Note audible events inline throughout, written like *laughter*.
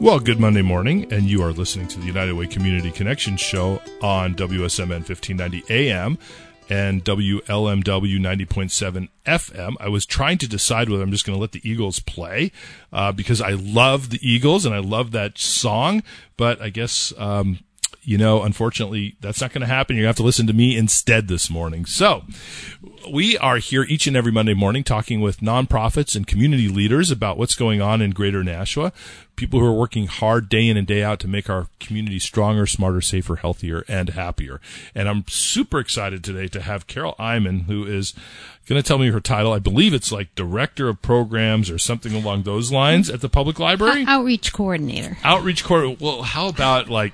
Well, good Monday morning, and you are listening to the United Way Community Connection Show on WSMN 1590 AM and WLMW 90.7 FM. I was trying to decide whether I'm just going to let the Eagles play uh, because I love the Eagles and I love that song, but I guess um, you know, unfortunately, that's not going to happen. You're going to have to listen to me instead this morning. So, we are here each and every Monday morning talking with nonprofits and community leaders about what's going on in Greater Nashua. People who are working hard day in and day out to make our community stronger, smarter, safer, healthier, and happier. And I'm super excited today to have Carol Iman, who is going to tell me her title. I believe it's like Director of Programs or something along those lines at the Public Library. Outreach Coordinator. Outreach Coordinator. Well, how about like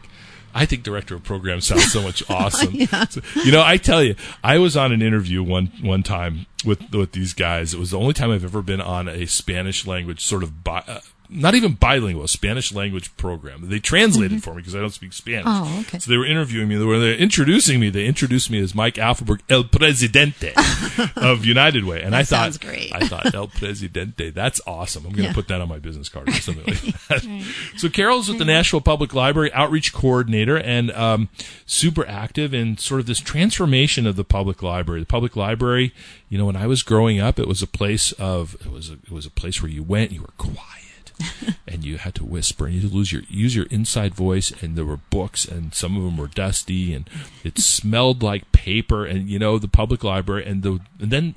I think director of program sounds so much *laughs* awesome. yeah. so, you know, I tell you, I was on an interview one one time with with these guys. It was the only time I've ever been on a Spanish language sort of bi- uh, not even bilingual, Spanish language program. They translated mm-hmm. for me because I don't speak Spanish. Oh, okay. So they were interviewing me. They were introducing me. They introduced me as Mike Apfelberg, El Presidente *laughs* of United Way. And that I thought, great. I thought El Presidente. That's awesome. I'm going to yeah. put that on my business card or something like *laughs* that. right. So Carol's with the Nashua Public Library outreach coordinator and um, super active in sort of this transformation of the public library. The public library, you know, when I was growing up, it was a place of it was a, it was a place where you went, you were quiet *laughs* and you had to whisper and you had to lose your use your inside voice and there were books and some of them were dusty and it smelled like paper and you know the public library and the and then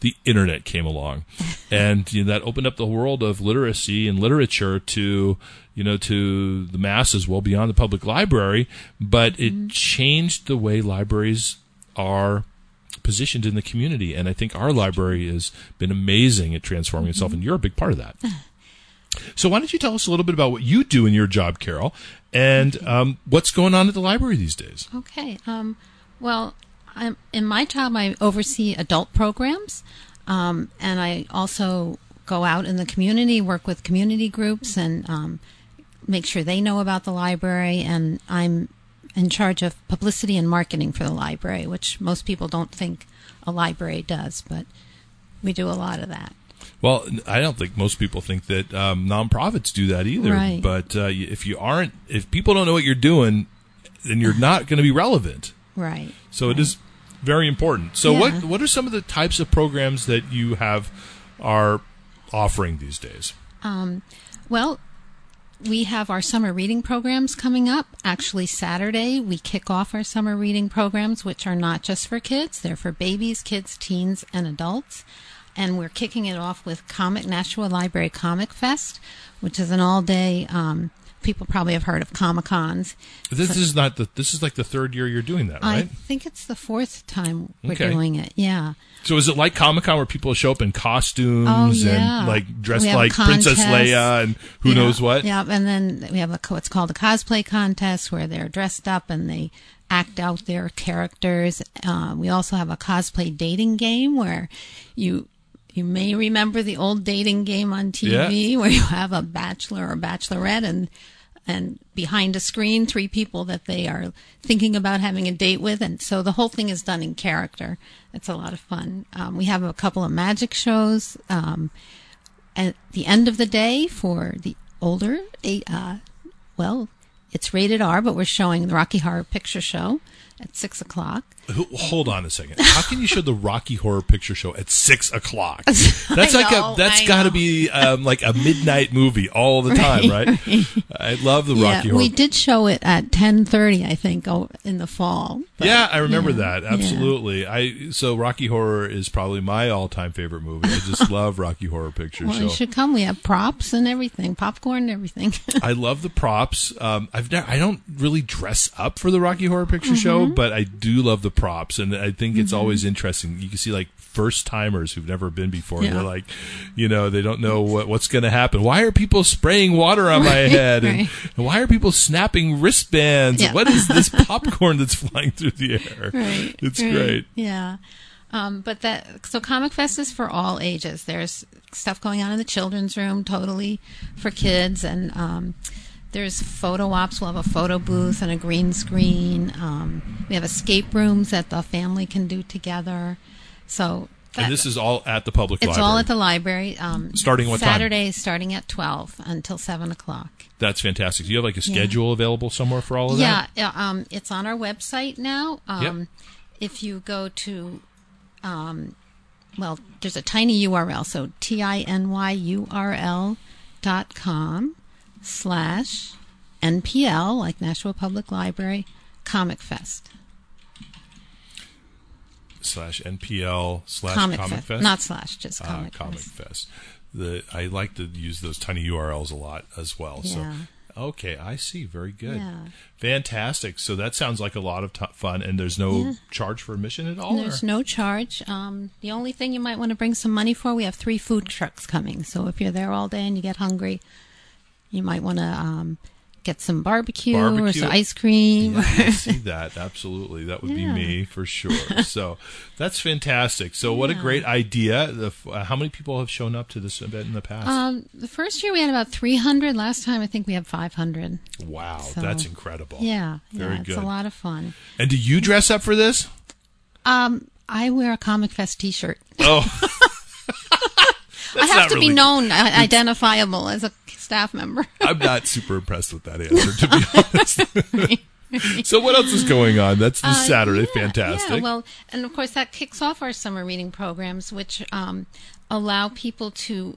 the internet came along *laughs* and you know, that opened up the world of literacy and literature to you know to the masses well beyond the public library but it mm-hmm. changed the way libraries are positioned in the community and i think our library has been amazing at transforming mm-hmm. itself and you're a big part of that *laughs* So why don't you tell us a little bit about what you do in your job, Carol, and um, what's going on at the library these days? Okay. Um, well, I'm, in my job, I oversee adult programs, um, and I also go out in the community, work with community groups, and um, make sure they know about the library. And I'm in charge of publicity and marketing for the library, which most people don't think a library does, but we do a lot of that. Well, I don't think most people think that um, nonprofits do that either. Right. But uh, if you aren't, if people don't know what you're doing, then you're not going to be relevant. Right. So right. it is very important. So yeah. what what are some of the types of programs that you have are offering these days? Um, well, we have our summer reading programs coming up. Actually, Saturday we kick off our summer reading programs, which are not just for kids; they're for babies, kids, teens, and adults and we're kicking it off with Comic Nashua Library Comic Fest, which is an all-day. Um, people probably have heard of Comic Cons. This so, is not the. This is like the third year you're doing that, right? I think it's the fourth time we're okay. doing it. Yeah. So is it like Comic Con where people show up in costumes oh, yeah. and like dressed like Princess Leia and who yeah, knows what? Yeah, and then we have a what's called a cosplay contest where they're dressed up and they act out their characters. Uh, we also have a cosplay dating game where you you may remember the old dating game on TV yeah. where you have a bachelor or bachelorette and and behind a screen three people that they are thinking about having a date with and so the whole thing is done in character it's a lot of fun um, we have a couple of magic shows um, at the end of the day for the older uh, well it's rated r but we're showing the rocky horror picture show at six o'clock. Hold on a second. How can you show the Rocky Horror Picture Show at six o'clock? *laughs* That's like know, a that's got to be um, like a midnight movie all the time, right? right? I love the yeah, Rocky Horror. We did show it at ten thirty, I think, oh, in the fall. But, yeah, I remember yeah, that absolutely. Yeah. I so Rocky Horror is probably my all time favorite movie. I just *laughs* love Rocky Horror Picture well, Show. You should come. We have props and everything, popcorn and everything. *laughs* I love the props. Um, I've never, I don't really dress up for the Rocky Horror Picture mm-hmm. Show, but I do love the props, and I think it's mm-hmm. always interesting. You can see like first timers who've never been before. Yeah. They're like, you know, they don't know what, what's going to happen. Why are people spraying water on my *laughs* head? And, right. and why are people snapping wristbands? Yeah. What is this *laughs* popcorn that's flying through the air? Right. It's right. great. Yeah. Um, but that so Comic Fest is for all ages. There's stuff going on in the children's room, totally for kids, and um, there's photo ops. We'll have a photo booth and a green screen. Um, we have escape rooms that the family can do together. So and this is all at the public It's library. all at the library. Um, Starting what time? Saturday, starting at 12 until 7 o'clock. That's fantastic. Do you have like a schedule available somewhere for all of Yeah, that? yeah, um, it's on our website now. Um, Yep. If you go to, um, well, there's a tiny URL, so T-I-N-Y-U-R-L dot com slash NPL, like Nashua Public Library, Comic Fest. Slash NPL slash Comic, Comic, Fest. Fest. Not slash, just Ah, Comic, Comic Fest. Fest. The I like to use those tiny URLs a lot as well. Yeah. So okay, I see. Very good. Yeah. Fantastic. So that sounds like a lot of t- fun, and there's no Yeah. charge for admission at all. There's or- no charge. Um, the only thing you might want to bring some money for, we have three food trucks coming. So if you're there all day and you get hungry, you might want to um, get some barbecue, or some ice cream. Yeah, I see *laughs* that absolutely. That would be me for sure. So that's fantastic. So what a great idea. The, uh, how many people have shown up to this event in the past? um, the first year we had about 300. Last time I think we had 500. wow, so- that's incredible. Yeah, Very yeah, it's good. a lot of fun. And do you dress up for this? Um, I wear a Comic Fest T-shirt. Oh, *laughs* I have to be known, identifiable as a staff member. *laughs* I'm not super impressed with that answer, to be *laughs* honest. so what else is going on? That's this Uh, Saturday. yeah, Fantastic. Yeah, well, and of course that kicks off our summer reading programs, which um, allow people to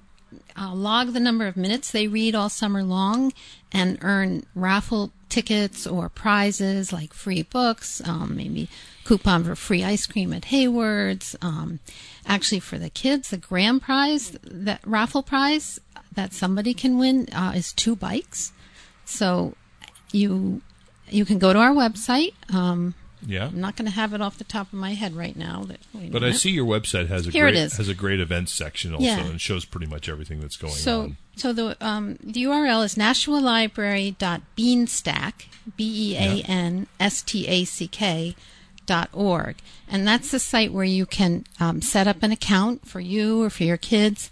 uh, log the number of minutes they read all summer long and earn raffle tickets or prizes like free books, um, maybe coupon for free ice cream at Hayward's. Um, actually, for the kids, the grand prize, that raffle prize that somebody can win uh, is two bikes. So you you can go to our website. Um, yeah. I'm not going to have it off the top of my head right now. That, But I see your website has a Here it great is. has a great events section also, Yeah. and shows pretty much everything that's going So, on. so the um, the URL is nashualibrary.beanstack, b e a n s t a c k org, and that's the site where you can um, set up an account for you or for your kids,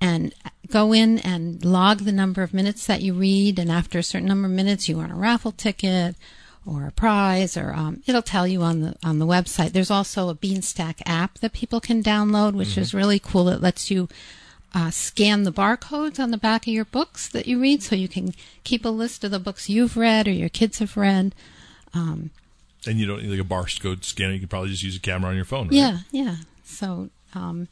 and go in and log the number of minutes that you read, and after a certain number of minutes, you earn a raffle ticket or a prize, or um, it'll tell you on the on the website. There's also a Beanstack app that people can download, which is really cool. It lets you uh, scan the barcodes on the back of your books that you read, so you can keep a list of the books you've read or your kids have read. Um, And you don't need like a barcode scanner. You can probably just use a camera on your phone. Right? yeah, yeah. So, um,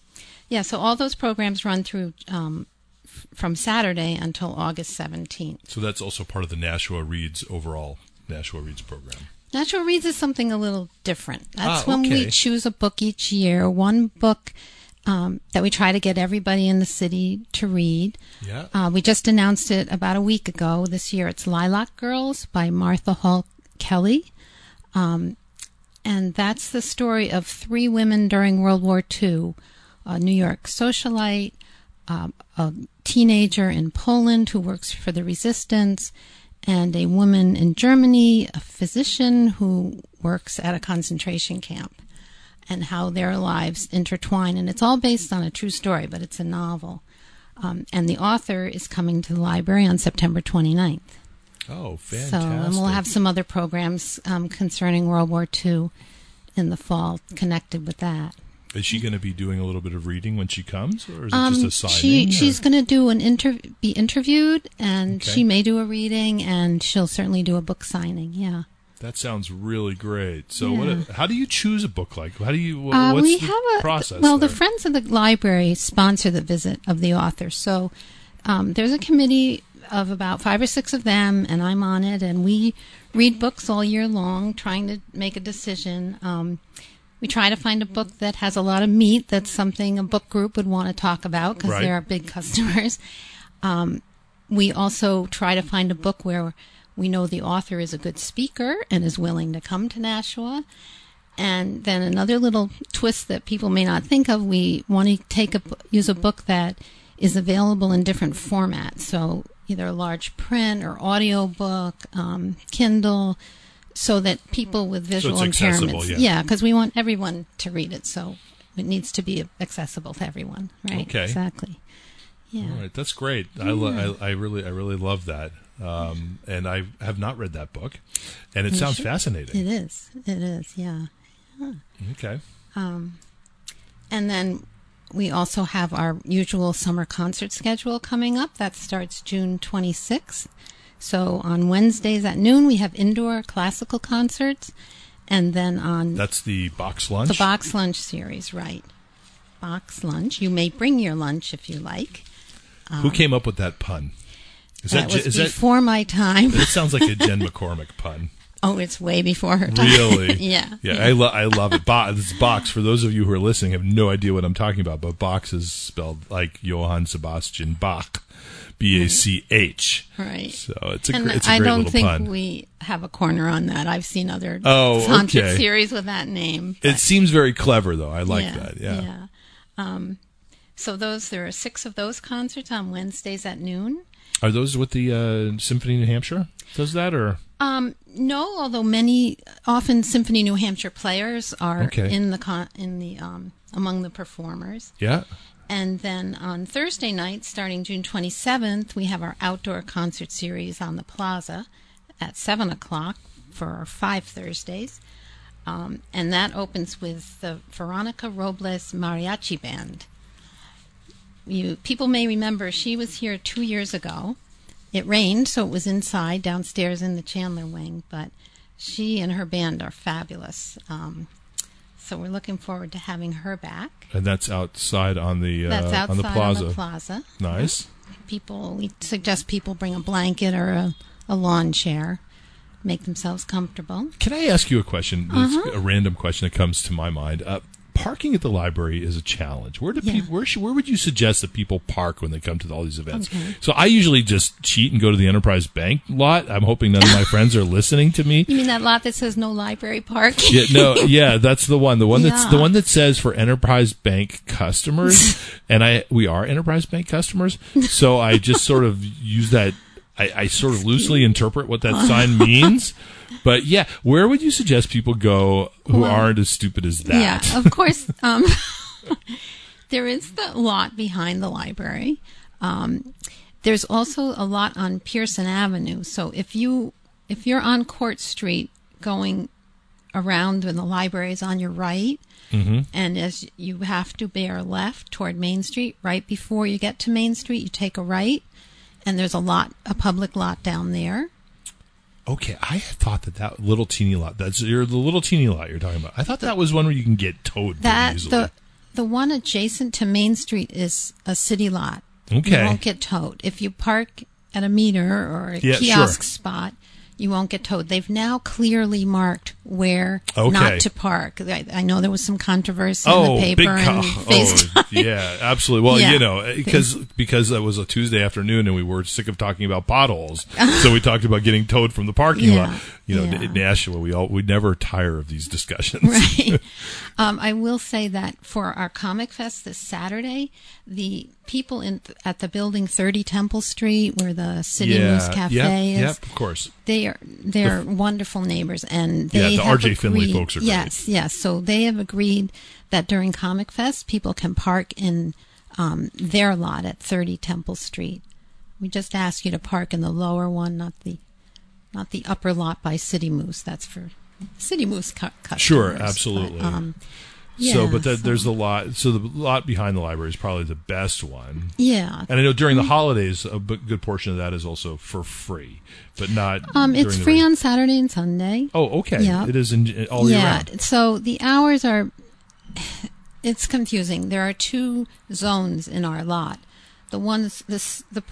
yeah. So all those programs run through um, f- from Saturday until August seventeenth. So that's also part of the Nashua Reads overall Nashua Reads program. Nashua Reads is something a little different. That's Ah, when okay. we choose a book each year, one book um, that we try to get everybody in the city to read. Yeah. Uh, we just announced it about a week ago. This year it's Lilac Girls by Martha Hall Kelly. Um, and that's the story of three women during World War II a New York socialite, um, a teenager in Poland who works for the resistance, and a woman in Germany, a physician who works at a concentration camp, and how their lives intertwine. And it's all based on a true story, but it's a novel. Um, and the author is coming to the library on September 29th. Oh, fantastic. So, and we'll have some other programs um, concerning World War II in the fall connected with that. Is she going to be doing a little bit of reading when she comes, or is it Um, just a signing? she or- she's going to do an inter be interviewed, and Okay. she may do a reading, and she'll certainly do a book signing. Yeah. That sounds really great. So, what? Yeah. how do you choose a book? Like, how do you? What, Uh, what's we the have a process? well. there? The Friends of the Library sponsor the visit of the author, so um, there's a committee of about five or six of them, and I'm on it, and we read books all year long, trying to make a decision. Um, we try to find a book that has a lot of meat. That's something a book group would want to talk about because Right. they're our big *laughs* customers. Um, we also try to find a book where we know the author is a good speaker and is willing to come to Nashua. And then another little twist that people may not think of, we want to take a use a book that is available in different formats. So either a large print or audio book, um, Kindle, so that people with visual accessible, impairments, yeah. because we want everyone to read it. So it needs to be accessible to everyone, right? Okay. Exactly. Yeah. All right, that's great. I, lo- I I really I really love that. Um, and I have not read that book, and it You sounds should. fascinating. It is. It is. Yeah. Okay. Um, and then we also have our usual summer concert schedule coming up. That starts June 26th. So on Wednesdays at noon, we have indoor classical concerts. And then on That's the box lunch. the box lunch series, right? Box lunch. You may bring your lunch if you like. Who came up with that pun? Is that, that, was is that before my time. It sounds like a Jen *laughs* McCormick pun. Oh, it's way before her time. Really? *laughs* yeah. Yeah, I, lo- I love it. Bo- this box, for those of you who are listening, have no idea what I'm talking about, but box is spelled like Johann Sebastian Bach, B A C H. Right. So it's a, And gr- it's a I great don't think pun. we have a corner on that. I've seen other Oh, concert okay. series with that name. it seems very clever, though. I like yeah, that. Yeah. Yeah. Um, so those there are six of those concerts on Wednesdays at noon. Are those with the uh, Symphony New Hampshire? Does that or? Um, no, although many often Symphony New Hampshire players are Okay. in the con- in the um, among the performers. Yeah. And then on Thursday night, starting June 27th, we have our outdoor concert series on the plaza at 7 o'clock for five Thursdays. Um, and that opens with the Veronica Robles Mariachi Band. You People may remember she was here two years ago. It rained, so it was inside, downstairs in the Chandler wing, but she and her band are fabulous. Um, so we're looking forward to having her back. And that's outside on the uh, That's outside on the plaza. On the plaza. Nice. People, we suggest people bring a blanket or a, a lawn chair, make themselves comfortable. Can I ask you a question? Uh-huh. a random question that comes to my mind. Uh, parking at the library is a challenge. Where do Yeah. people? Where should, where would you suggest that people park when they come to all these events? Okay. So I usually just cheat and go to the Enterprise Bank lot. I'm hoping none of my friends are listening to me. *laughs* You mean that lot that says no library park? Yeah, no, yeah, that's the one. The one that's the one that says for Enterprise Bank customers, *laughs* and I we are Enterprise Bank customers, so I just sort of use that. I, I sort of loosely interpret what that sign means, *laughs* but yeah, where would you suggest people go who Well, aren't as stupid as that? Yeah, of *laughs* course. Um, *laughs* there is the lot behind the library. Um, there's also a lot on Pearson Avenue. So if you if you're on Court Street going around when the library is on your right, Mm-hmm. and as you have to bear left toward Main Street, right before you get to Main Street, you take a right, and there's a lot, a public lot down there. Okay, I had thought that that little teeny lot, that's you're the little teeny lot you're talking about. I thought that was one where you can get towed That easily. the the one adjacent to Main Street is a city lot. Okay. You won't get towed. If you park at a meter or a Yeah, kiosk sure. spot, you won't get towed. They've now clearly marked where Okay. not to park. I, I know there was some controversy Oh, in the paper big and co- FaceTime. oh, yeah, absolutely. Well, Yeah. you know, because because it was a Tuesday afternoon and we were sick of talking about potholes, *laughs* so we talked about getting towed from the parking Yeah, lot. You know, yeah. in Nashua, we all we never tire of these discussions. Right. *laughs* um, I will say that for our Comic Fest this Saturday, the people in at the building 30 Temple Street, where the City Moose Cafe yep, is, Yep, of course. they are they're wonderful neighbors, and Yeah, the RJ Finley folks are great. Yes, yes. So they have agreed that during Comic Fest, people can park in um, their lot at 30 Temple Street. We just ask you to park in the lower one, not the not the upper lot by City Moose. That's for City Moose cu- customers. Sure, but, absolutely. So, but the, so- there's a lot. So the lot behind the library is probably the best one. yeah. And I know during the holidays, a b- good portion of that is also for free, but not. Um, it's free on Saturday and Sunday. Oh, okay. Yeah. It is in, all year yeah. round. So the hours are. It's confusing. There are two zones in our lot. The ones this the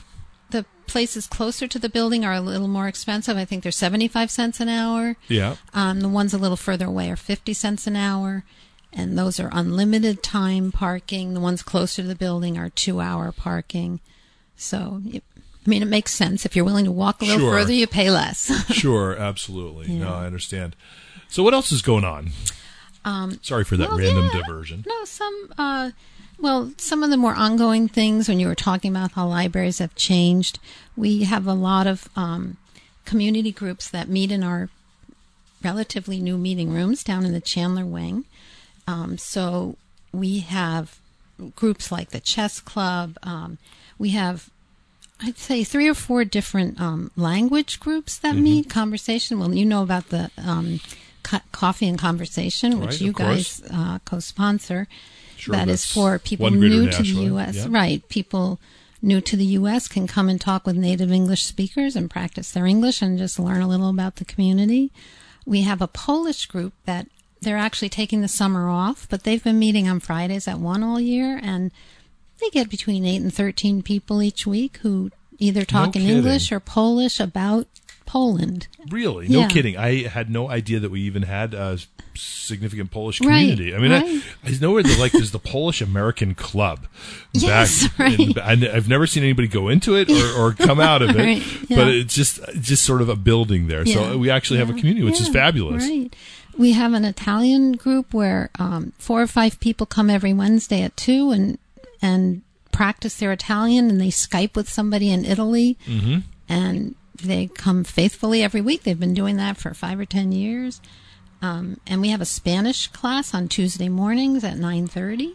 the places closer to the building are a little more expensive. I think they're seventy five cents an hour. Yeah. Um, the ones a little further away are fifty cents an hour, and those are unlimited time parking. The ones closer to the building are two hour parking. So, I mean, it makes sense. If you're willing to walk a little Sure. further, you pay less. *laughs* Sure, absolutely. No, I understand. So, what else is going on? Um, Sorry for that Well, random yeah. diversion. No, some. Uh, well, some of the more ongoing things when you were talking about how libraries have changed, we have a lot of um, community groups that meet in our relatively new meeting rooms down in the Chandler Wing. Um, so we have groups like the Chess Club. Um, we have, I'd say, three or four different um, language groups that Mm-hmm. meet. Conversation. Well, you know about the um, co- Coffee and Conversation, which Right, you guys uh, co-sponsor. Sure, that is for people new to the. U.S. Right. People new to the U.S. can come and talk with native English speakers and practice their English and just learn a little about the community. We have a Polish group that they're actually taking the summer off, but they've been meeting on Fridays at one all year, and they get between eight and thirteen people each week who either talk in kidding. English or Polish about Poland. Really? No Yeah. kidding. I had no idea that we even had a significant Polish Right, community. I mean, right. I, I know where the like there's the Polish American Club. *laughs* Yes, back right. in- I, have never seen anybody go into it or, or come out of *laughs* it, Right, yeah. but it's just just sort of a building there. Yeah, So we actually have a community, which is fabulous. Right. We have an Italian group where um, four or five people come every Wednesday at two and and practice their Italian, and they Skype with somebody in Italy, Mm-hmm. and they come faithfully every week. They've been doing that for five or ten years. Um, and we have a Spanish class on Tuesday mornings at nine thirty.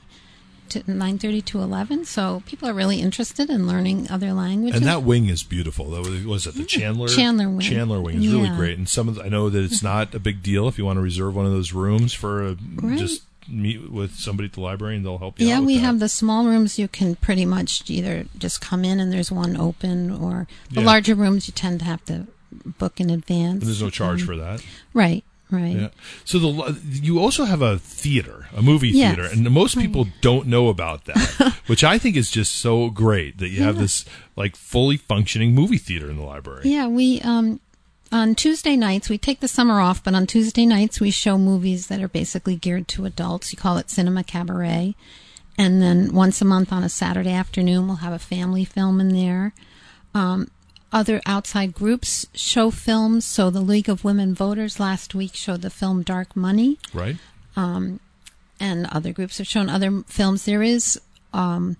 To 9:30 to 11 so people are really interested in learning other languages And that wing is beautiful. That was, was it the Chandler Chandler wing. Chandler wing is really great. And some of the, I know that it's *laughs* not a big deal if you want to reserve one of those rooms for a, Right. just meet with somebody at the library and they'll help you. Yeah, we that. have the small rooms you can pretty much either just come in and there's one open, or the Yeah. larger rooms you tend to have to book in advance. And there's no charge Um, for that. Right, right. Yeah. So the you also have a theater, a movie Yes. theater, and most people don't know about that, *laughs* which I think is just so great that you have this like fully functioning movie theater in the library. Yeah, we um on Tuesday nights we take the summer off, but on Tuesday nights we show movies that are basically geared to adults. You call it cinema cabaret. And then once a month on a Saturday afternoon we'll have a family film in there. Um other outside groups show films. So the League of Women Voters last week showed the film Dark Money. Right? and other groups have shown other films. There is um,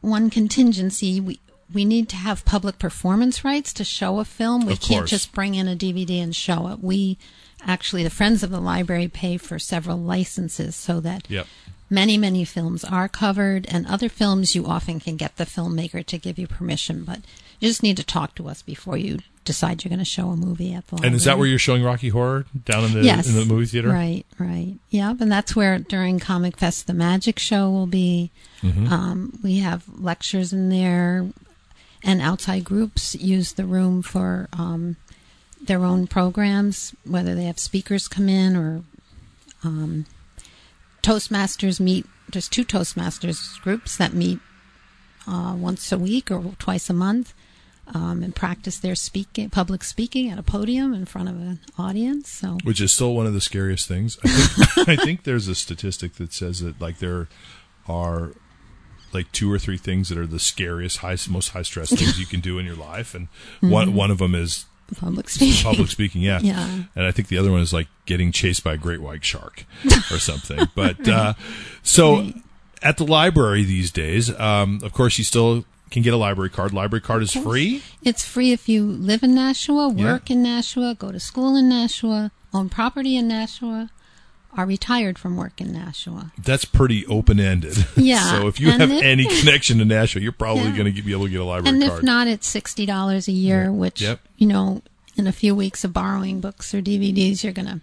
one contingency. We we need to have public performance rights to show a film. We can't just bring in a DVD and show it. We actually, the Friends of the Library pay for several licenses so that Yep. many many films are covered, and other films you often can get the filmmaker to give you permission, but you just need to talk to us before you decide you're going to show a movie at the library. And is that where you're showing Rocky Horror down in the yes, in the movie theater? Right, right. Yep, and that's where during Comic Fest the magic show will be. Mm-hmm. Um, we have lectures in there, and outside groups use the room for um, their own programs, whether they have speakers come in or um, Toastmasters meet. There's two Toastmasters groups that meet uh, once a week or twice a month. Um, and practice their speaking, public speaking at a podium in front of an audience. So Which is still one of the scariest things. I think, *laughs* I think there's a statistic that says that like there are like two or three things that are the scariest, high, most high stress *laughs* things you can do in your life, and one one of them is public speaking. public speaking. Yeah, Yeah. And I think the other one is like getting chased by a great white shark or *laughs* something. But uh, so at the library these days, um, of course, you still can get a library card. Library card is free. It's free if you live in Nashua, Yeah. work in Nashua, go to school in Nashua, own property in Nashua, are retired from work in Nashua. That's pretty open ended. *laughs* Yeah, so if you and have if- any *laughs* connection to Nashua, you're probably Yeah. going to be able to get a library And card. if not, it's sixty dollars a year, Yeah. which Yep. you know, in a few weeks of borrowing books or DVDs, you're gonna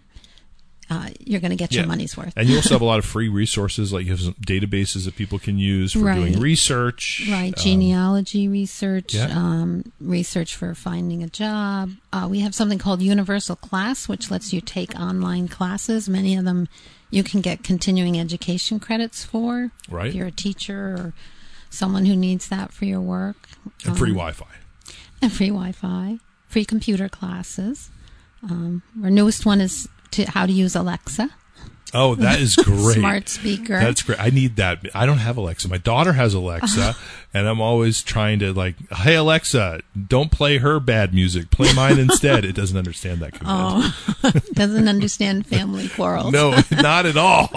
uh, you're gonna get your money's worth. and you also have a lot of *laughs* free resources, like you have some databases that people can use for doing research. Right, Um, genealogy research, yeah. um, research for finding a job. Uh, we have something called Universal Class, which lets you take online classes. Many of them you can get continuing education credits for. Right. If you're a teacher or someone who needs that for your work. and free Um, Wi-Fi. and free Wi-Fi, free computer classes. Um, our newest one is to how to use Alexa, Oh, that is *laughs* great. smart speaker. That's great. I need that. I don't have Alexa. My daughter has Alexa, *laughs* and I'm always trying to like, "Hey Alexa, don't play her bad music. Play mine *laughs* instead." It doesn't understand that command. oh, doesn't understand family quarrels. No, not at all.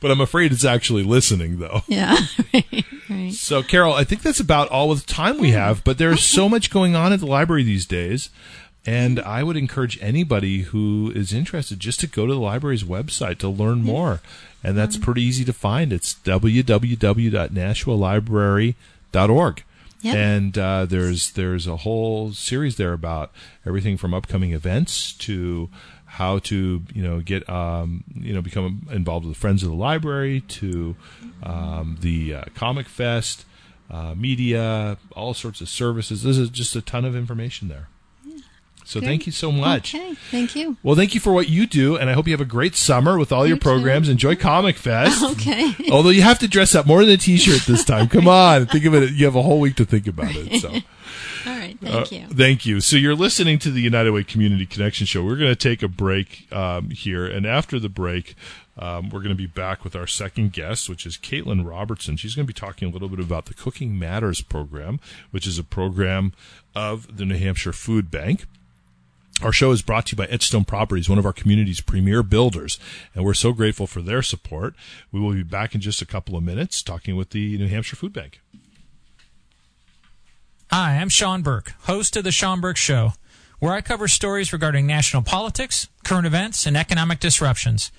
but I'm afraid it's actually listening though. Yeah. right, right. So, Carol, I think that's about all the time we have, but there's so much going on at the library these days. And I would encourage anybody who is interested just to go to the library's website to learn more. And that's pretty easy to find. It's www.nashualibrary.org. Yep. And uh, there's there's a whole series there about everything from upcoming events to how to you know get um, you know become involved with the Friends of the Library to um, the uh, Comic Fest, uh, media, all sorts of services. This is just a ton of information there. So Good. thank you so much. Okay, thank you. Well, thank you for what you do, and I hope you have a great summer with all your You too. programs. Enjoy Comic Fest. *laughs* Okay. Although you have to dress up more than a T-shirt this time. Come *laughs* on, think of it. You have a whole week to think about it. So. *laughs* All right, Uh, thank you. Thank you. So you're listening to the United Way Community Connection Show. We're going to take a break um, here, and after the break, um, we're going to be back with our second guest, which is Caitlin Robertson. She's going to be talking a little bit about the Cooking Matters program, which is a program of the New Hampshire Food Bank. Our show is brought to you by Edgestone Properties, one of our community's premier builders, and we're so grateful for their support. We will be back in just a couple of minutes talking with the New Hampshire Food Bank. Hi, I'm Sean Burke, host of The Sean Burke Show, where I cover stories regarding national politics, current events, and economic disruptions.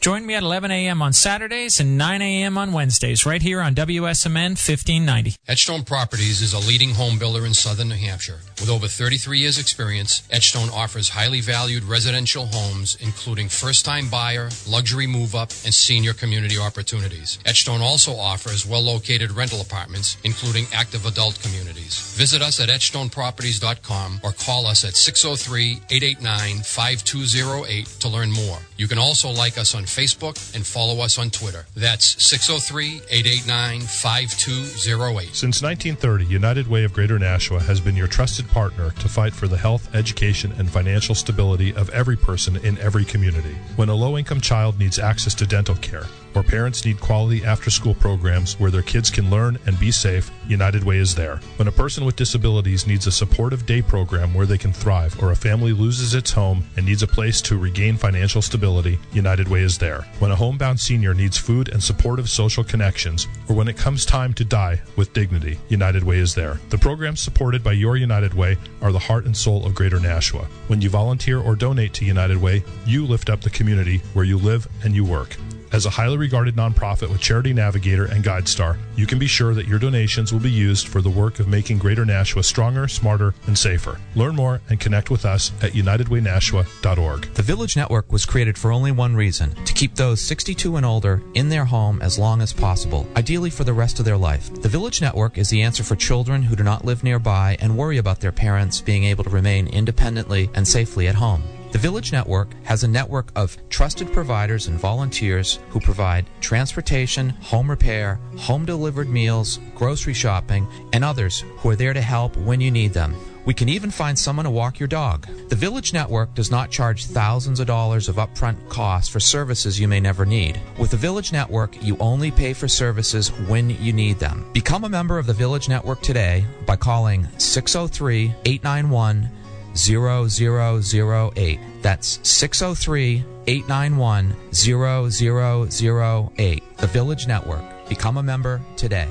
Join me at 11 a.m. on Saturdays and 9 a.m. on Wednesdays, right here on WSMN 1590. Edgestone Properties is a leading home builder in southern New Hampshire. With over 33 years experience, Edgestone offers highly valued residential homes, including first-time buyer, luxury move-up, and senior community opportunities. Edgestone also offers well-located rental apartments, including active adult communities. Visit us at edgestoneproperties.com or call us at 603-889-5208 to learn more. You can also like us on Facebook and follow us on Twitter. That's 603-889-5208. Since 1930, United Way of Greater Nashua has been your trusted partner to fight for the health, education, and financial stability of every person in every community. When a low income child needs access to dental care, or parents need quality after school programs where their kids can learn and be safe, United Way is there. When a person with disabilities needs a supportive day program where they can thrive, or a family loses its home and needs a place to regain financial stability, United Way is there. When a homebound senior needs food and supportive social connections, or when it comes time to die with dignity, United Way is there. The programs supported by your United Way are the heart and soul of Greater Nashua. When you volunteer or donate to United Way, you lift up the community where you live and you work. As a highly regarded nonprofit with Charity Navigator and GuideStar, you can be sure that your donations will be used for the work of making Greater Nashua stronger, smarter, and safer. Learn more and connect with us at unitedwaynashua.org. The Village Network was created for only one reason to keep those 62 and older in their home as long as possible, ideally for the rest of their life. The Village Network is the answer for children who do not live nearby and worry about their parents being able to remain independently and safely at home. The Village Network has a network of trusted providers and volunteers who provide transportation, home repair, home delivered meals, grocery shopping, and others who are there to help when you need them. We can even find someone to walk your dog. The Village Network does not charge thousands of dollars of upfront costs for services you may never need. With the Village Network, you only pay for services when you need them. Become a member of the Village Network today by calling 603 891 0008. That's 603 891 0008. The Village Network. Become a member today.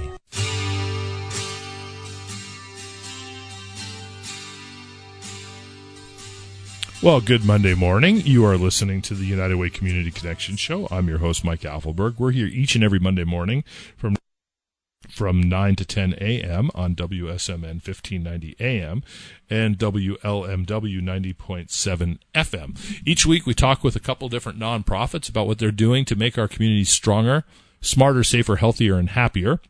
Well, good Monday morning. You are listening to the United Way Community Connection Show. I'm your host, Mike Apfelberg. We're here each and every Monday morning from from 9 to 10 a.m. on WSMN 1590 AM and WLMW 90.7 FM. Each week we talk with a couple different nonprofits about what they're doing to make our communities stronger, smarter, safer, healthier, and happier.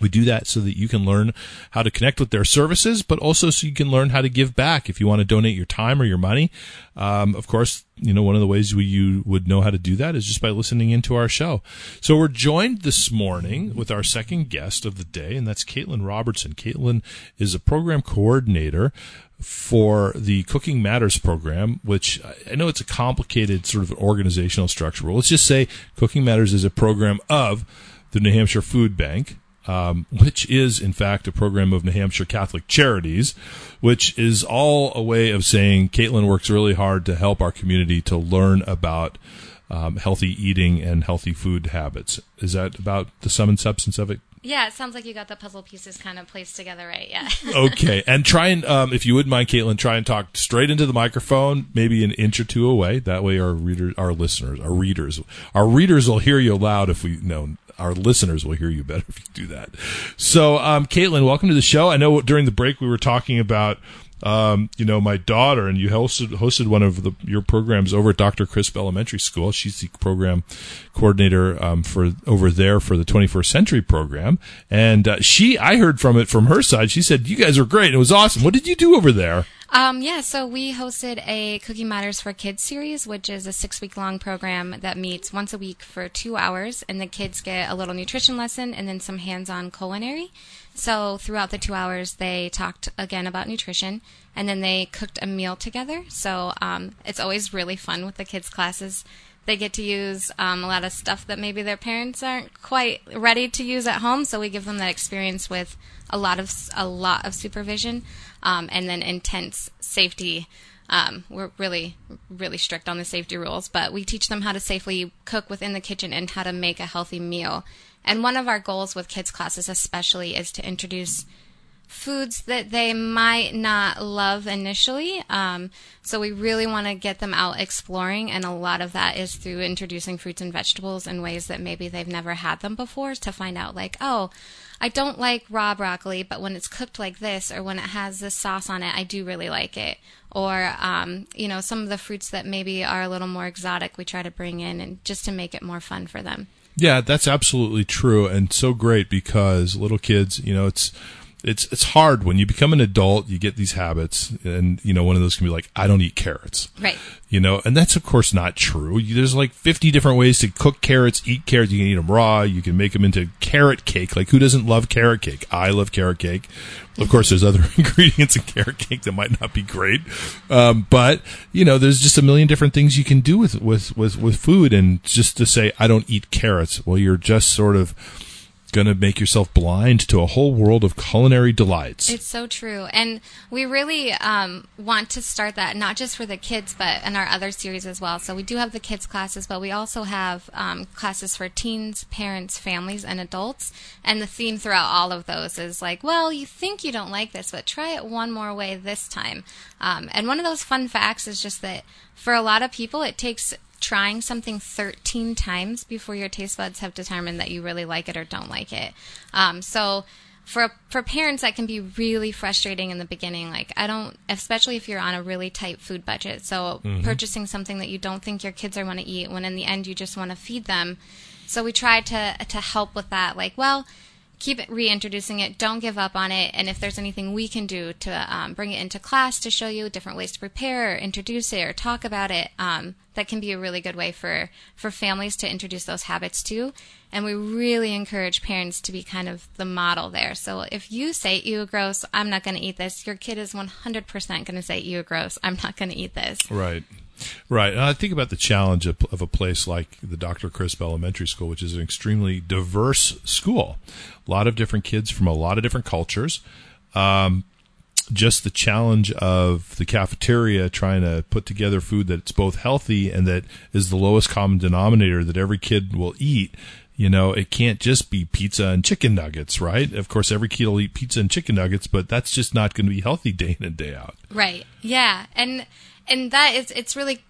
We do that so that you can learn how to connect with their services, but also so you can learn how to give back if you want to donate your time or your money. Um, of course, you know, one of the ways we, you would know how to do that is just by listening into our show. So we're joined this morning with our second guest of the day, and that's Caitlin Robertson. Caitlin is a program coordinator for the Cooking Matters program, which I know it's a complicated sort of organizational structure. Well, let's just say Cooking Matters is a program of the New Hampshire Food Bank um, which is in fact a program of New Hampshire Catholic Charities, which is all a way of saying Caitlin works really hard to help our community to learn about um, healthy eating and healthy food habits. Is that about the sum and substance of it? Yeah, it sounds like you got the puzzle pieces kind of placed together right. Yeah. *laughs* okay, and try and um, if you wouldn't mind, Caitlin, try and talk straight into the microphone, maybe an inch or two away. That way, our readers, our listeners, our readers, our readers will hear you loud if we know our listeners will hear you better if you do that. So, um, Caitlin, welcome to the show. I know during the break we were talking about Um, you know, my daughter and you hosted hosted one of the your programs over at Dr. Crisp Elementary School. She's the program coordinator um, for over there for the 21st Century program, and uh, she I heard from it from her side. She said you guys were great. It was awesome. What did you do over there? Um, yeah, so we hosted a Cooking Matters for Kids series, which is a six week long program that meets once a week for two hours, and the kids get a little nutrition lesson and then some hands on culinary. So throughout the two hours, they talked again about nutrition, and then they cooked a meal together. So um, it's always really fun with the kids' classes. They get to use um, a lot of stuff that maybe their parents aren't quite ready to use at home. So we give them that experience with a lot of a lot of supervision, um, and then intense safety. Um, we're really, really strict on the safety rules, but we teach them how to safely cook within the kitchen and how to make a healthy meal. And one of our goals with kids classes, especially, is to introduce foods that they might not love initially. Um, so we really want to get them out exploring, and a lot of that is through introducing fruits and vegetables in ways that maybe they've never had them before to find out, like, oh, I don't like raw broccoli, but when it's cooked like this or when it has this sauce on it, I do really like it. Or, um, you know, some of the fruits that maybe are a little more exotic, we try to bring in and just to make it more fun for them. Yeah, that's absolutely true and so great because little kids, you know, it's it's it's hard when you become an adult you get these habits and you know one of those can be like i don't eat carrots. Right. You know and that's of course not true. There's like 50 different ways to cook carrots eat carrots. You can eat them raw. You can make them into carrot cake. Like who doesn't love carrot cake? I love carrot cake. Of course there's other *laughs* ingredients in carrot cake that might not be great. Um, but you know there's just a million different things you can do with with with, with food. And just to say i don't eat carrots well you're just sort of going to make yourself blind to a whole world of culinary delights. It's so true. And we really um, want to start that not just for the kids, but in our other series as well. So we do have the kids' classes, but we also have um, classes for teens, parents, families, and adults. And the theme throughout all of those is like, well, you think you don't like this, but try it one more way this time. Um, and one of those fun facts is just that for a lot of people, it takes trying something 13 times before your taste buds have determined that you really like it or don't like it. Um, so for for parents that can be really frustrating in the beginning like i don't especially if you're on a really tight food budget so mm-hmm. purchasing something that you don't think your kids are going to eat when in the end you just want to feed them so we try to to help with that like well keep reintroducing it. Don't give up on it. And if there's anything we can do to um, bring it into class to show you different ways to prepare, or introduce it, or talk about it, um, that can be a really good way for for families to introduce those habits too. And we really encourage parents to be kind of the model there. So if you say "ew, gross," I'm not going to eat this. Your kid is 100% going to say "ew, gross." I'm not going to eat this. Right. Right. And I think about the challenge of, of, a place like the Dr. Crisp Elementary School, which is an extremely diverse school. A lot of different kids from a lot of different cultures. Um, just the challenge of the cafeteria trying to put together food that's both healthy and that is the lowest common denominator that every kid will eat. You know, it can't just be pizza and chicken nuggets, right? Of course, every kid will eat pizza and chicken nuggets, but that's just not going to be healthy *laughs* day in and day out. Right. Yeah. And and that is it's really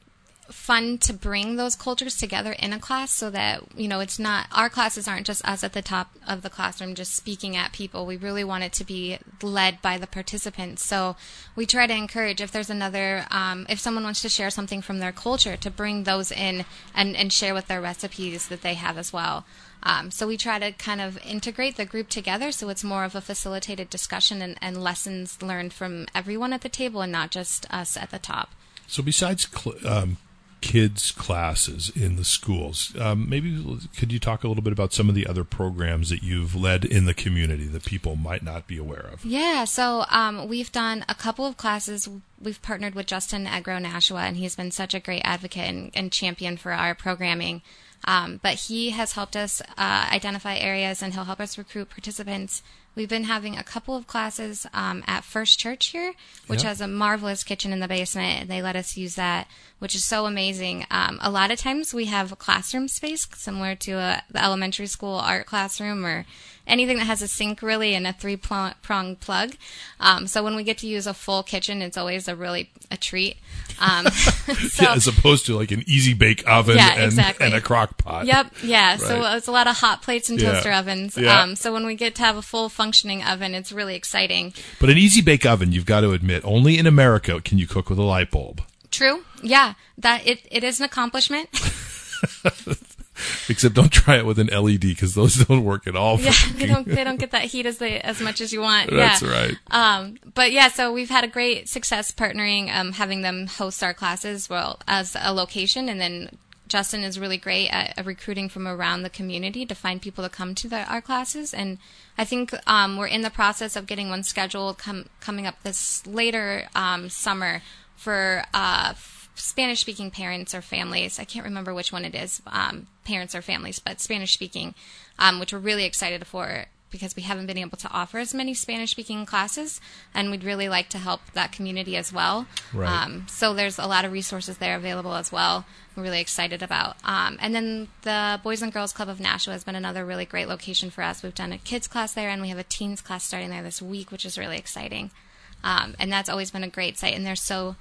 fun to bring those cultures together in a class so that you know it's not our classes aren't just us at the top of the classroom just speaking at people. We really want it to be led by the participants. So we try to encourage if there's another um, if someone wants to share something from their culture to bring those in and, and share with their recipes that they have as well. Um, so we try to kind of integrate the group together so it's more of a facilitated discussion and, and lessons learned from everyone at the table and not just us at the top so besides cl- um, kids classes in the schools, um, maybe could you talk a little bit about some of the other programs that you've led in the community that people might not be aware of? Yeah, so um, we've done a couple of classes. We've partnered with Justin Agro Nashua, and he's been such a great advocate and, and champion for our programming. Um, but he has helped us uh, identify areas and he'll help us recruit participants We've been having a couple of classes um, at First Church here, which yep. has a marvelous kitchen in the basement, and they let us use that, which is so amazing. Um, a lot of times we have classroom space similar to a, the elementary school art classroom or anything that has a sink really and a three prong plug. Um, so when we get to use a full kitchen, it's always a really a treat. Um, *laughs* *laughs* so, yeah, as opposed to like an easy bake oven yeah, and, exactly. and a crock pot. Yep. Yeah. *laughs* Right. So it's a lot of hot plates and Yeah. toaster ovens. Yeah. Um, so when we get to have a full functioning oven, it's really exciting. But an easy bake oven, you've got to admit, only in America can you cook with a light bulb. True. Yeah. That it, it is an accomplishment. *laughs* Except don't try it with an LED because those *laughs* don't work at all. yeah. They don't they don't get that heat as they as much as you want. That's yeah. right. Um, but yeah, so we've had a great success partnering, um, having them host our classes well as a location, and then Justin is really great at, at recruiting from around the community to find people to come to the, our classes. And I think um, we're in the process of getting one scheduled com- coming up this later um, summer for uh, Spanish speaking parents or families. I can't remember which one it is, um, parents or families, but Spanish speaking, um, which we're really excited for because we haven't been able to offer as many Spanish speaking classes, and we'd really like to help that community as well. Right. Um, so there's a lot of resources there available as well. We're really excited about. Um, and then the Boys and Girls Club of Nashua has been another really great location for us. We've done a kids class there, and we have a teens class starting there this week, which is really exciting. Um, and that's always been a great site, and they're so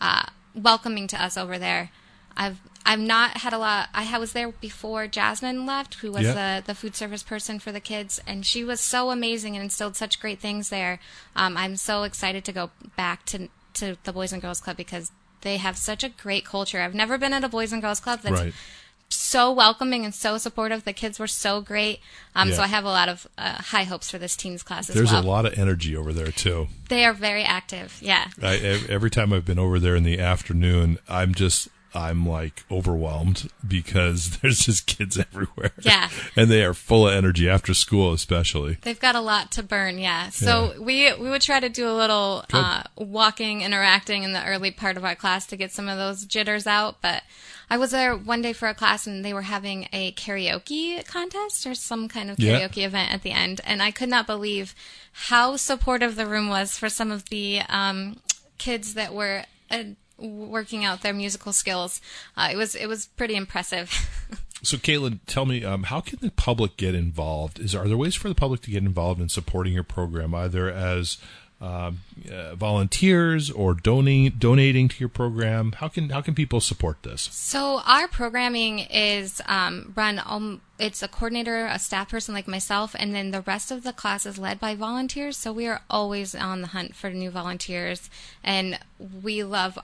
uh, welcoming to us over there. I've I've not had a lot. I was there before Jasmine left, who was Yeah. the the food service person for the kids, and she was so amazing and instilled such great things there. Um, I'm so excited to go back to to the Boys and Girls Club because they have such a great culture. I've never been at a Boys and Girls Club that's Right. So welcoming and so supportive. The kids were so great. Um, Yeah. So I have a lot of uh, high hopes for this teens class as There's well. a lot of energy over there too. They are very active. Yeah. I, every time I've been over there in the afternoon, I'm just I'm like overwhelmed because *laughs* there's just kids everywhere. Yeah. *laughs* and they are full of energy after school, especially. They've got a lot to burn, yeah. So we we would try to do a little uh, walking, interacting in the early part of our class to get some of those jitters out. But I was there one day for a class, and they were having a karaoke contest or some kind of Yeah. karaoke event at the end, and I could not believe how supportive the room was for some of the um, kids that were. Uh, working out their musical skills uh, it was it was pretty impressive *laughs* So, Caitlin, tell me, um, how can the public get involved? Is are there ways for the public to get involved in supporting your program, either as um, uh, volunteers or donating donating to your program? How can how can people support this? So our programming is um, run. Um, it's a coordinator, a staff person like myself, and then the rest of the class is led by volunteers. So we are always on the hunt for new volunteers, and we love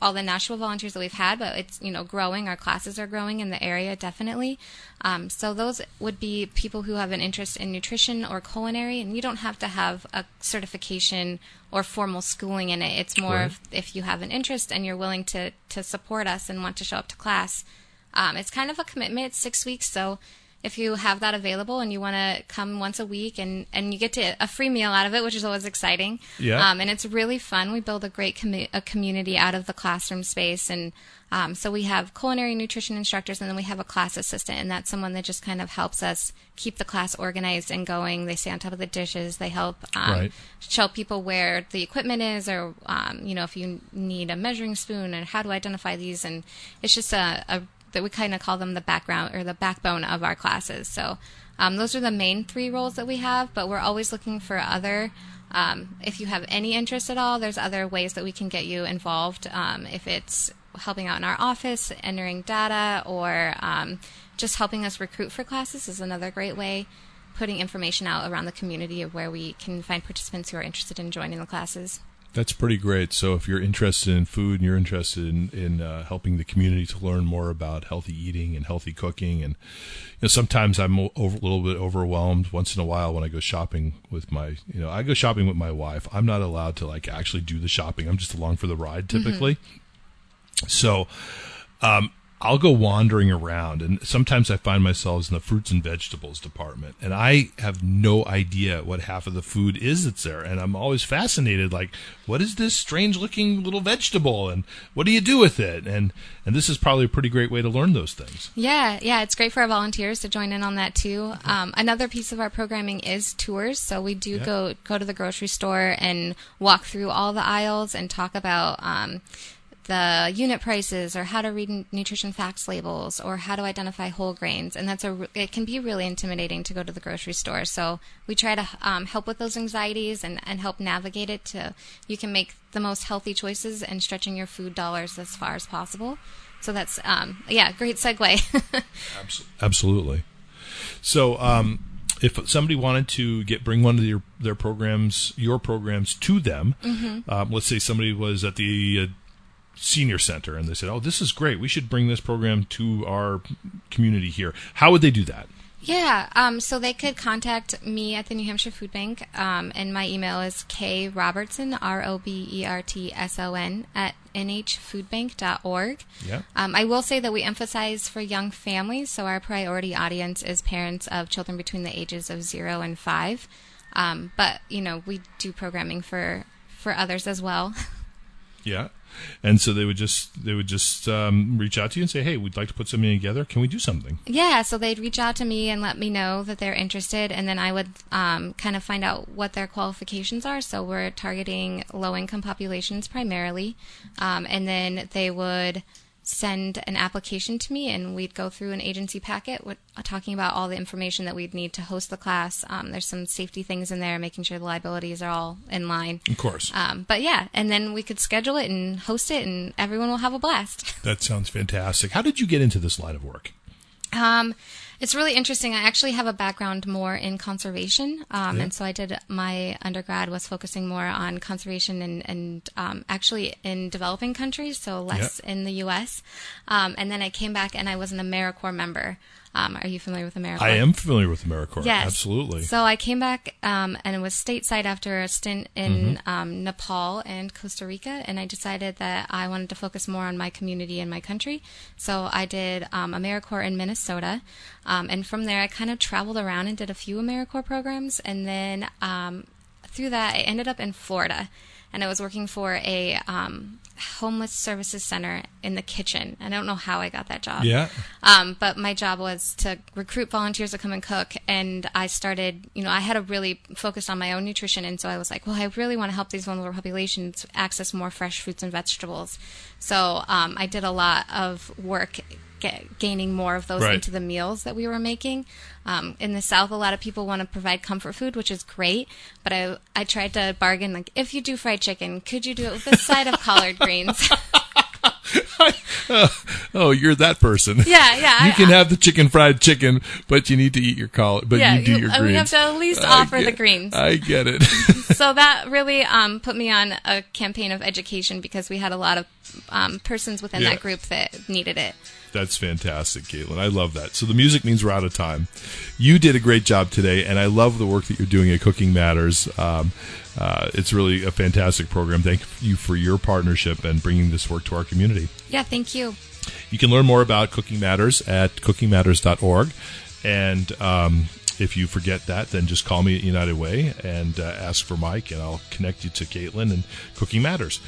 all the Nashua volunteers that we've had. But it's you know growing. Our classes are growing in the area definitely. Um, so those would be people who have an interest in nutrition or culinary, and you don't have to have a certification or formal schooling in it. It's more Right. of if you have an interest and you're willing to to support us and want to show up to class. Um, it's kind of a commitment. It's six weeks, so if you have that available and you want to come once a week and and you get to a free meal out of it, which is always exciting. Yeah. Um, and it's really fun. We build a great commu- a community out of the classroom space, and um, so we have culinary nutrition instructors, and then we have a class assistant, and that's someone that just kind of helps us keep the class organized and going. They stay on top of the dishes. They help um, Right. show people where the equipment is, or um, you know, if you need a measuring spoon, and how to identify these. And it's just a, a that we kind of call them the background or the backbone of our classes. So um, those are the main three roles that we have, but we're always looking for other. Um, if you have any interest at all, there's other ways that we can get you involved. Um, if it's helping out in our office, entering data, or um, just helping us recruit for classes is another great way. Putting information out around the community of where we can find participants who are interested in joining the classes. That's pretty great. So, if you're interested in food and you're interested in, in uh, helping the community to learn more about healthy eating and healthy cooking, and you know, sometimes I'm over, a little bit overwhelmed once in a while when I go shopping with my, you know, I go shopping with my wife. I'm not allowed to like actually do the shopping. I'm just along for the ride typically. So, um, I'll go wandering around, and sometimes I find myself in the fruits and vegetables department, and I have no idea what half of the food is that's there, and I'm always fascinated. Like, what is this strange-looking little vegetable, and what do you do with it? And and this is probably a pretty great way to learn those things. Yeah, yeah, it's great for our volunteers to join in on that too. Um, another piece of our programming is tours, so we do Yeah. go go to the grocery store and walk through all the aisles and talk about. Um, the unit prices or how to read nutrition facts labels or how to identify whole grains. And that's a it can be really intimidating to go to the grocery store. So we try to um, help with those anxieties and, and help navigate it to you can make the most healthy choices and stretching your food dollars as far as possible. So that's um, yeah great segue. *laughs* Absolutely. So um, if somebody wanted to get bring one of your their programs, your programs to them, mm-hmm. um, let's say somebody was at the uh, senior center and they said, "Oh, this is great. We should bring this program to our community here." How would they do that? Yeah, um, so they could contact me at the New Hampshire Food Bank, um, and my email is k robertson r o b e r t s o n at nhfoodbank.org. Yeah. Um, I will say that we emphasize for young families, so our priority audience is parents of children between the ages of zero and five. Um, but you know, we do programming for for others as well. *laughs* Yeah and so they would just they would just um, reach out to you and say, "Hey, we'd like to put something together. Can we do something?" Yeah, so they'd reach out to me and let me know that they're interested, and then I would um, kind of find out what their qualifications are. So we're targeting low income populations primarily, um, and then they would send an application to me and we'd go through an agency packet with, uh, talking about all the information that we'd need to host the class. Um, there's some safety things in there, making sure the liabilities are all in line. Of course. Um, but yeah, and then we could schedule it and host it, and everyone will have a blast. That sounds fantastic. How did you get into this line of work? Um, it's really interesting. I actually have a background more in conservation, um, yeah. and so I did my undergrad was focusing more on conservation and, and um, actually in developing countries, so less yeah. in the U.S. Um, and then I came back and I was an AmeriCorps member. Um, are you familiar with AmeriCorps? I am familiar with AmeriCorps. Yes. Absolutely. So I came back um, and was stateside after a stint in mm-hmm. um, Nepal and Costa Rica, and I decided that I wanted to focus more on my community and my country. So I did um, AmeriCorps in Minnesota, um, and from there I kind of traveled around and did a few AmeriCorps programs, and then um, through that I ended up in Florida and I was working for a um, homeless services center in the kitchen. I don't know how I got that job. Yeah. Um, but my job was to recruit volunteers to come and cook, and I started. You know, I had to really focus on my own nutrition, and so I was like, well, I really want to help these vulnerable populations access more fresh fruits and vegetables. So um, I did a lot of work get, gaining more of those right. into the meals that we were making. Um, in the South, a lot of people want to provide comfort food, which is great. But I I tried to bargain like, if you do fried chicken, could you do it with a side of collard greens? uh, *laughs* *laughs* oh, you're that person. Yeah, yeah. you can have the chicken fried chicken, but you need to eat your collard. But yeah, you do you, your greens. We have to at least offer get, the greens. I get it. *laughs* so that really um, put me on a campaign of education because we had a lot of um, persons within yeah. that group that needed it. That's fantastic, Caitlin. I love that. So the music means we're out of time. You did a great job today, and I love the work that you're doing at Cooking Matters. Um, uh, it's really a fantastic program. Thank you for your partnership and bringing this work to our community. Yeah, thank you. You can learn more about Cooking Matters at cookingmatters.org. And um, if you forget that, then just call me at United Way and uh, ask for Mike, and I'll connect you to Caitlin and Cooking Matters.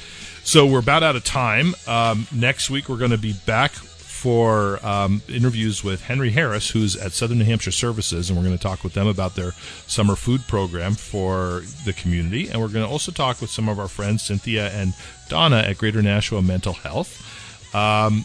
So we're about out of time. Um, next week, we're going to be back for um, interviews with Henry Harris, who's at Southern New Hampshire Services, and we're going to talk with them about their summer food program for the community. And we're going to also talk with some of our friends, Cynthia and Donna at Greater Nashua Mental Health. Um,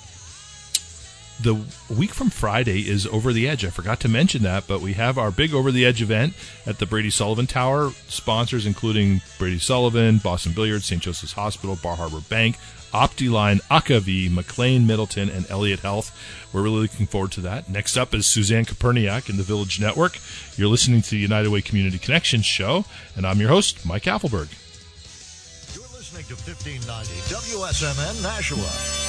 the week from Friday is Over the Edge. I forgot to mention that, but we have our big Over the Edge event at the Brady Sullivan Tower. Sponsors including Brady Sullivan, Boston Billiards, St. Joseph's Hospital, Bar Harbor Bank, Optiline, Akavi, McLane Middleton, and Elliot Health. We're really looking forward to that. Next up is Suzanne Koperniak in the Village Network. You're listening to the United Way Community Connections show, and I'm your host, Mike Apfelberg. You're listening to 1590 WSMN Nashua.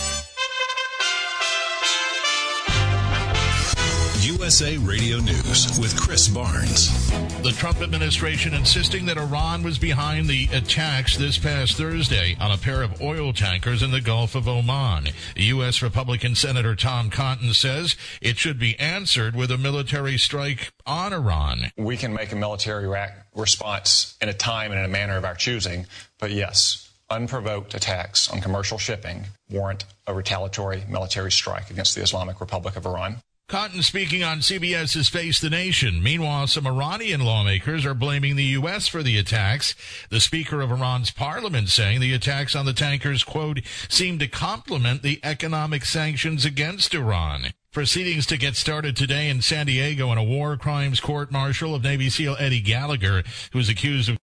USA Radio News with Chris Barnes. The Trump administration insisting that Iran was behind the attacks this past Thursday on a pair of oil tankers in the Gulf of Oman. U.S. Republican Senator Tom Cotton says it should be answered with a military strike on Iran. We can make a military response in a time and in a manner of our choosing, but yes, unprovoked attacks on commercial shipping warrant a retaliatory military strike against the Islamic Republic of Iran. Cotton speaking on CBS's Face the Nation. Meanwhile, some Iranian lawmakers are blaming the U.S. for the attacks. The Speaker of Iran's parliament saying the attacks on the tankers, quote, seem to complement the economic sanctions against Iran. Proceedings to get started today in San Diego in a war crimes court martial of Navy SEAL Eddie Gallagher, who is accused of